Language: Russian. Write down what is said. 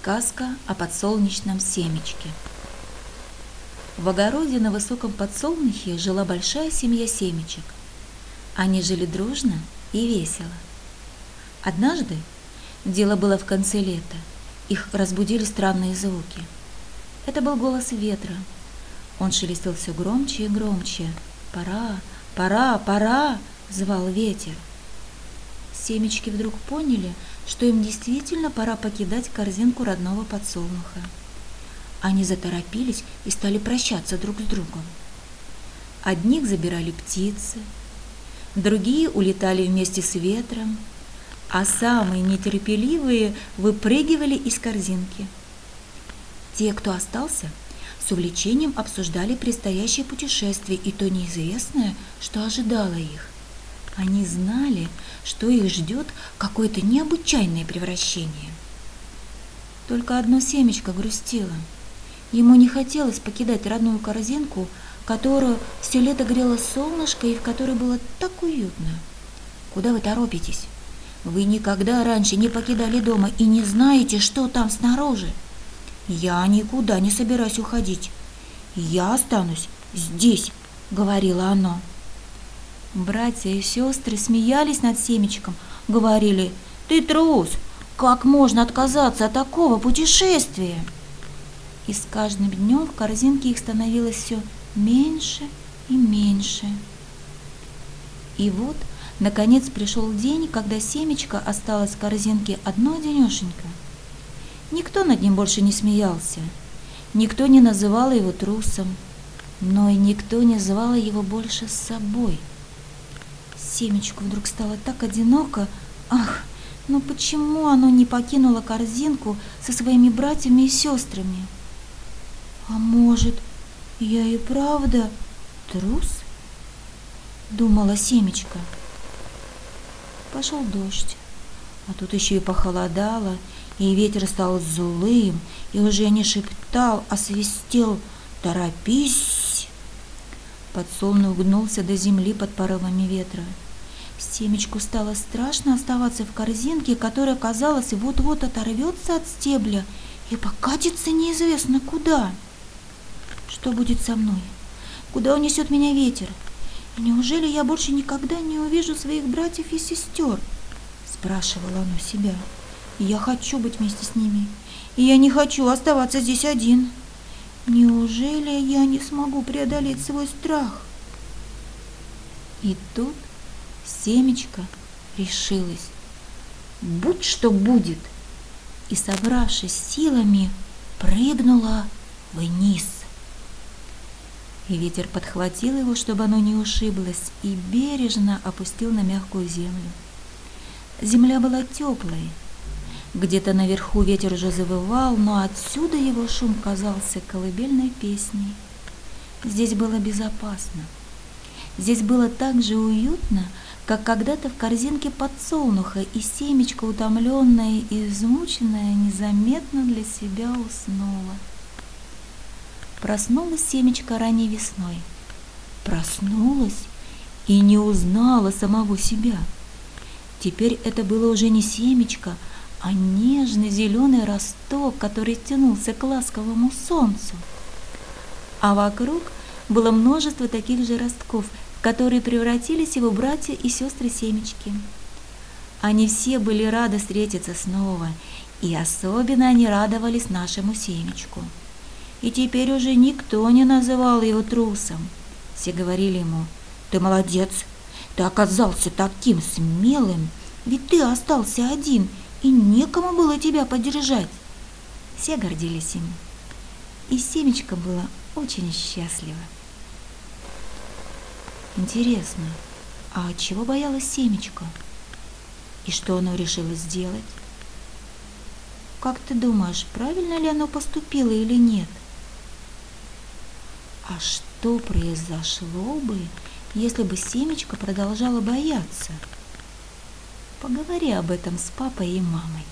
Сказка о подсолнечном семечке. В огороде на высоком подсолнухе жила большая семья семечек. Они жили дружно и весело. Однажды, дело было в конце лета, их разбудили странные звуки. Это был голос ветра. Он шелестел все громче и громче. «Пора, пора, пора!» – звал ветер. Семечки вдруг поняли, что им действительно пора покидать корзинку родного подсолнуха. Они заторопились и стали прощаться друг с другом. Одних забирали птицы, другие улетали вместе с ветром, а самые нетерпеливые выпрыгивали из корзинки. Те, кто остался, с увлечением обсуждали предстоящее путешествие и то неизвестное, что ожидало их. Они знали, что их ждет какое-то необычайное превращение. Только одно семечко грустило. Ему не хотелось покидать родную корзинку, которую все лето грело солнышко и в которой было так уютно. Куда вы торопитесь? Вы никогда раньше не покидали дома и не знаете, что там снаружи. Я никуда не собираюсь уходить. Я останусь здесь, говорила оно. Братья и сестры смеялись над семечком, говорили, «Ты трус! Как можно отказаться от такого путешествия?» И с каждым днем в корзинке их становилось все меньше и меньше. И вот, наконец, пришел день, когда семечко осталось в корзинке одно денешенько. Никто над ним больше не смеялся, никто не называл его трусом, но и никто не звал его больше с собой – Семечку вдруг стало так одиноко. Ах, ну почему оно не покинуло корзинку со своими братьями и сестрами? А может, я и правда трус? Думала Семечка. Пошел дождь, а тут еще и похолодало, и ветер стал злым, и уже не шептал, а свистел «Торопись!» Подсолнух гнулся до земли под порывами ветра. Семечку стало страшно оставаться в корзинке, которая, казалось, вот-вот оторвется от стебля и покатится неизвестно куда. Что будет со мной? Куда унесет меня ветер? неужели я больше никогда не увижу своих братьев и сестер? Спрашивала оно себя. Я хочу быть вместе с ними. И я не хочу оставаться здесь один. Неужели я не смогу преодолеть свой страх? И тут семечко решилось. Будь что будет! И, собравшись силами, прыгнула вниз. И ветер подхватил его, чтобы оно не ушиблось, и бережно опустил на мягкую землю. Земля была теплой. Где-то наверху ветер уже завывал, но отсюда его шум казался колыбельной песней. Здесь было безопасно. Здесь было так же уютно, как когда-то в корзинке подсолнуха, и семечко, утомленное и измученное, незаметно для себя уснуло. Проснулась семечко ранней весной. Проснулась и не узнала самого себя. Теперь это было уже не семечко, а нежный зеленый росток, который тянулся к ласковому солнцу. А вокруг было множество таких же ростков, которые превратились его братья и сестры семечки. Они все были рады встретиться снова, и особенно они радовались нашему семечку. И теперь уже никто не называл его трусом. Все говорили ему, ты молодец, ты оказался таким смелым, ведь ты остался один, и некому было тебя поддержать. Все гордились им, и семечко было очень счастливо. Интересно, а чего боялась семечко? И что оно решило сделать? Как ты думаешь, правильно ли оно поступило или нет? А что произошло бы, если бы семечко продолжало бояться? Поговори об этом с папой и мамой.